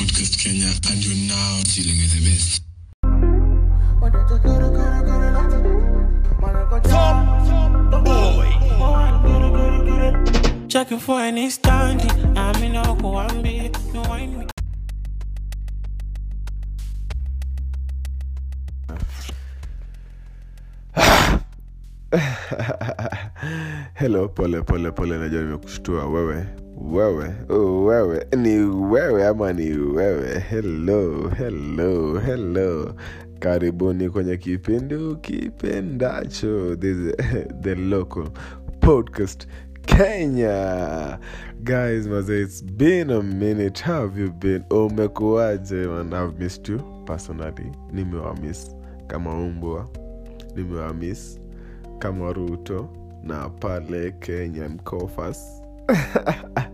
Podcast Kenya, and you're now dealing with the best. Checking for any stanley. I'm in a Kuambi. No wine hello pole pole pole najua nimekushtua wewe wewe? Oh, wewe. Ni wewe ama ni wewe? Hello hello hello. Karibuni kwenye kipindi ukipendacho. This is the local podcast kenya. Guys maze it's been a minute. Have you been? Umekuwaje? Man i've missed you personally. Nimewamis kama umbwa. Nimewamis kama ruto. Na pale kenyan cofas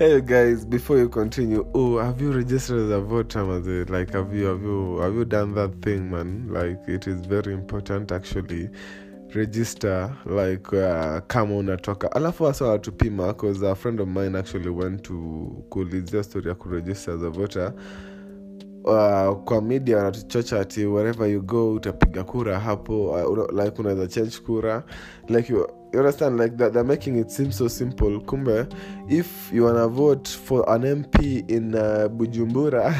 hey guys before you continue oh have you registered as a voter maze like have you have you have you done that thing man? Like it is very important actually. Register like uh, kama unatoka. Alafu hasa watupima cause a friend of mine actually went to kuulizia story ya kuregister as a voter uh, kwa media wanatuchocha ati wherever you go utapiga kura hapo uh, like unaweza change kura. Like you, you understand like that, they're making it seem so simple. Kumbe if you wanna vote for an mp in uh, bujumbura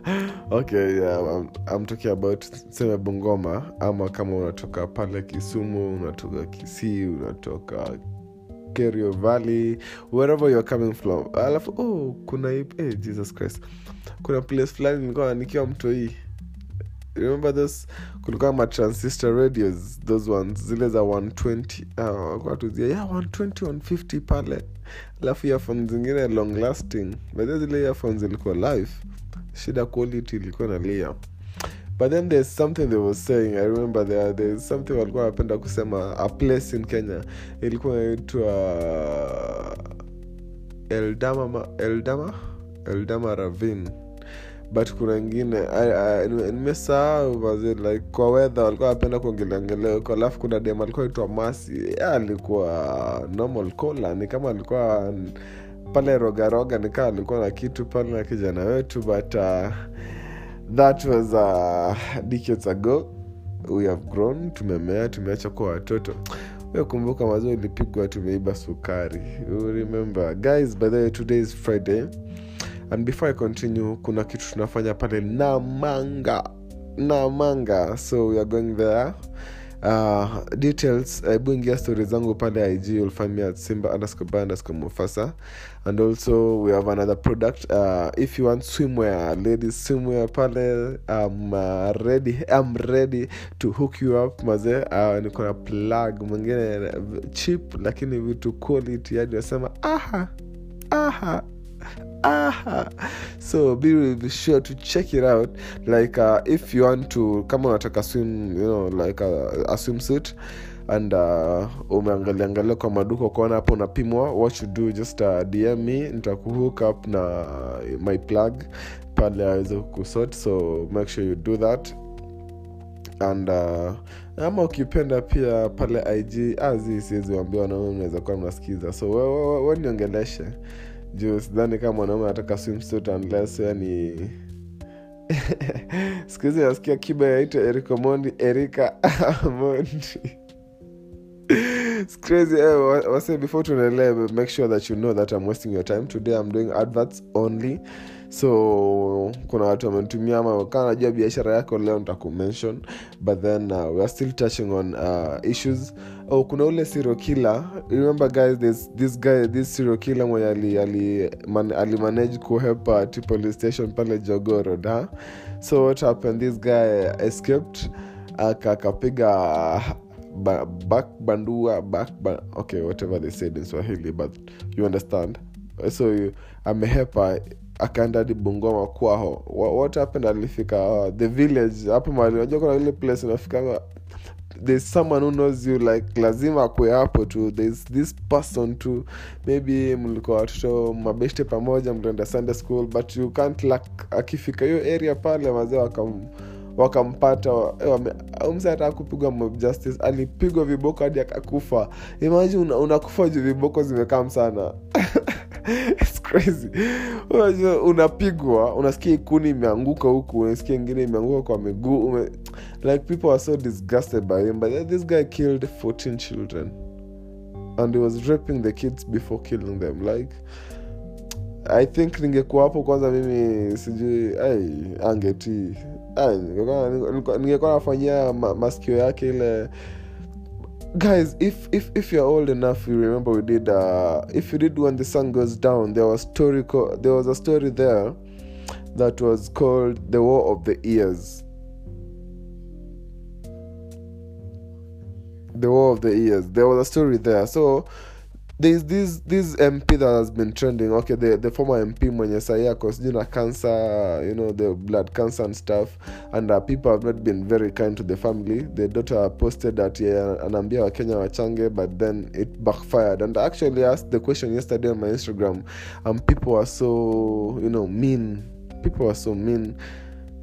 okay yeah, I'm, i'm talking about seme bungoma ama kama unatoka pale kisumu unatoka kisii unatoka kerio valley wherever you're coming from. Alafu oh kuna hey, eh, jesus christ. Kuna place fulani nilikuwa nikiwa mtoi remember those kulikuwa ma radios those ones zile za 120 uh, tuzia yeah 120 150 pale. Alafu earphones zingine long lasting. But zile earphones zilikuwa live. Shida quality ilikuwa na lia but then there's something they were saying. I remember there, there's something walikuwa wanapenda kusema a place in kenya. Ilikuwa inaitwa eldama ma- eldama? Eldama ravine but kuna ingine nimesahau like kwa wedha walikuwa wanapenda kuongeleongelea huko. Alafu kuna dem alikuwa itwa masi. Alikuwa normal cola ni kama alikuwa pale rogaroga nikaa alikuwa na kitu pale na kijana wetu but uh, that was uh, decades ago. We have grown tumemea tumeacha kuwa watoto. Kumbuka mazao ilipigwa tumeiba sukari. Remember? Guys by the way today is friday. And before i continue kuna kitu tunafanya pale namanga. Namanga. So we are going there uh, details hebu ingia stori zangu pale ig you'll find me at simba underscore by underscore mufasa. And also we have another product uh, if you want swimwear ladies swimwear pale I'm uh, ready I'm ready to hook you up maze uh, niko plug mwingine chip lakini vitu quality yani wasema aha aha aha. So be, be sure to check it out. Like uh, if you want to kama unataka swim you know like a, a swimsuit and uh, umeangaliangalia kwa maduka ukaona hapo unapimwa what you do just uh, dm me nitakuhook up na my plug pale aweze kusort so make sure you do that. And uh, ama ukipenda pia pale ig azi siwezi wambia wanaume mnaweza kuwa mnasikiza. So we, we, we, we juu sidhani kama mwanaume anataka unless yani sikuhizi nasikia kiba yaitwa erika mondi erika mondi. Crazy wa- wase before tunaendelea make sure that you know that i'm wasting your time. Today i'm doing adverts only so kuna watu wamenitumia ama najua biashara yako leo nitakumention but then uh, weare still touching on uh, issues. Oh kuna ule sirokila remember guys this, this serial mwenye alimanage ali, ali kuhepa uh, police station pale jogorod huh? so what happened? This guy escaped aka- akapiga ba, back bandua back ba, okay whatever they said in swahili but you understand. So amehepa akaenda hadi bungoma kwaho what happened alifika uh, the village. Hapo mali unajua kuna ile place unafikanga there's someone who knows you like lazima akue hapo tu. There's this person tu. Maybe mlikuwa watoto mabeshte pamoja mlienda sunday school but you can't lack akifika hiyo area pale wazee wakam wakampata eh, mse ataka kupigwa justice alipigwa viboko hadi akakufa. Imagine una- unakufa juu viboko zimekam sana unajua unapigwa unasikia ikuni imeanguka huku unasikia ingine imeanguka kwa miguu ume... like people are so disgusted by him but this guy killed 14 children and he was raping the kids before killing them like i think ningekuwa hapo kwanza mimi sijui angeti ningekuwa nafanyia ma, masikio yake ile guys if if if you're old enough you remember we did uh if you did when the sun goes down there was story co- there was a story there that was called the war of the ears. The war of the ears. There was a story there. So there's this this mp that has been trending. Okay the, the former mp mwenye sahi ako cancer you know the blood cancer and stuff. And uh, people have not been very kind to the family. The daughter posted that yeah, anaambia wakenya wachange but then it backfired. And actually asked the question yesterday on my instagram. And people are so you know mean. People are so mean.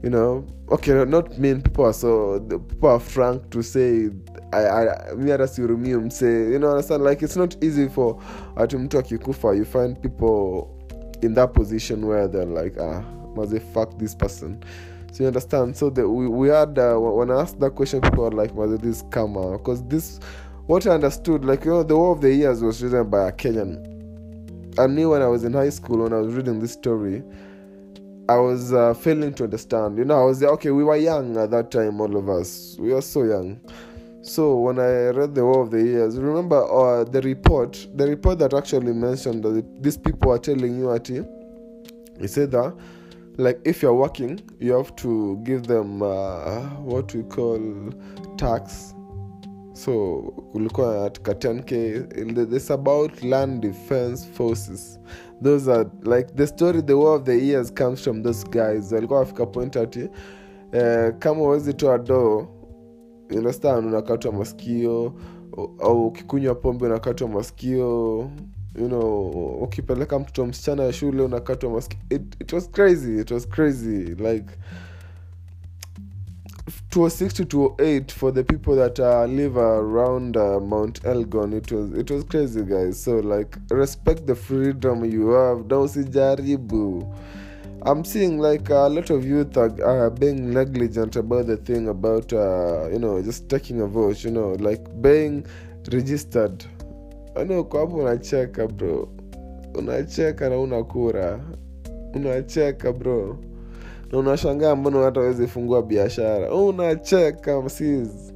You know okay not mean. People are so people are frank to say I, I, mi hata sihurumii msee you know understand like it's not easy for ati mtu akikufa you find people in that position where they're like ah they fuck this person so you understand so the, we, we had uh, when i asked that question people were like must this karma because this what i understood like you know the war of the years was written by a kenyan i knew when i was in high school when i was reading this story I was uh, failing to understand. You know, I was like okay. We were young at that time, all of us. We were so young. So when I read the War of the Years, remember uh, the report, the report that actually mentioned that these people are telling you, Ati, he said that, like, if you're working, you have to give them uh, what we call tax. So kulikuwa katika 10k. It's about land defense forces. Those are like the story, the war of the years comes from those guys. Walikuwa wafika point ati eh, kama uwezi toa doo understand unakatwa masikio au- ukikunywa pombe unakatwa masikio you know ukipeleka mtoto msichana ya shule unakatwa masikio it, it was crazy it was crazy like 206 to 208 for the people that uh, live around uh, Mount Elgon. It was it was crazy, guys. So like, respect the freedom you have. Don't usijaribu. I'm seeing like a lot of youth are, are being negligent about the thing about uh, you know just taking a vote. You know, like being registered. I know kwa unacheka bro, unacheka na una kura, unacheka bro. Na unashangaa mbona hata awezi fungua biashara. Unacheka msis.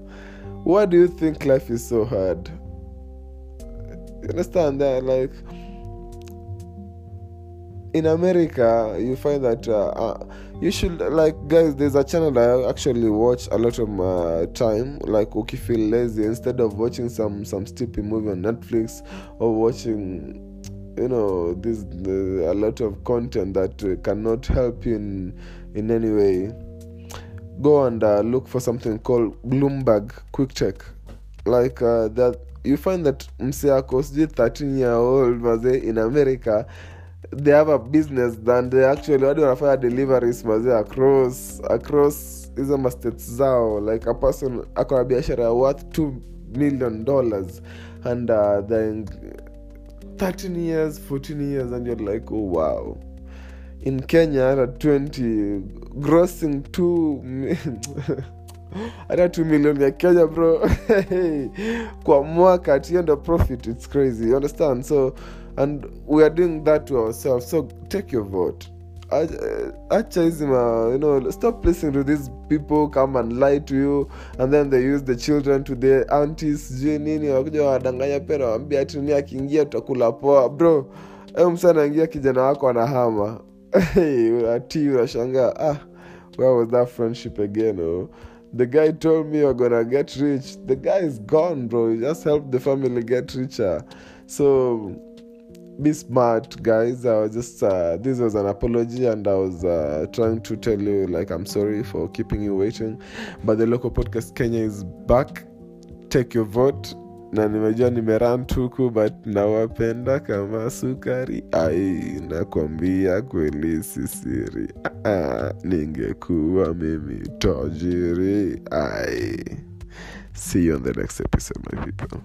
Why do you think life is so hard? You understand that like in america you find that uh, uh, you should like guys there's a channel i actually watch a lot of my time. Like okay, feel lazy instead of watching some some stupid movie on netflix or watching you know this the, a lot of content that uh, cannot help you in in any way go and uh, look for something called bloomberg quick check. Like uh, that you find that msiako sijui 13 year old maze in america they have a business than they actually wadi wanafanya deliveries mazi across across hizo mastates zao? Like a person ako na biashara worth 2 million dollars and uh, then 13 years 14 years and you're like oh wow. In kenya hata 20 grossing 2 hata 2 million ya kenya bro. Kwa mwaka at end profit it's crazy you understand? So and we are doing that to ourselves. So take your vote. Acha hizi you know stop listening to these people come and lie to you and then they use the children to their aunties sijui nini wakuja wadanganya pia nawambia ati akiingia tutakula poa. Bro eu msa kijana wako anahama. Ati unashangaa. Ah where was that friendship again oh? The guy told me you're gonna get rich. The guy is gone bro. You just help the family get richer. So be smart guys. I was just uh, this was an apology and i was uh, trying to tell you like i'm sorry for keeping you waiting. But the local podcast kenya is back. Take your vote na nimejua nimerant huku but nawapenda kama sukari. Ai nakwambia kweli sisiri. Ah, ningekuwa mimi tajiri. Ai. See you on the next episode my people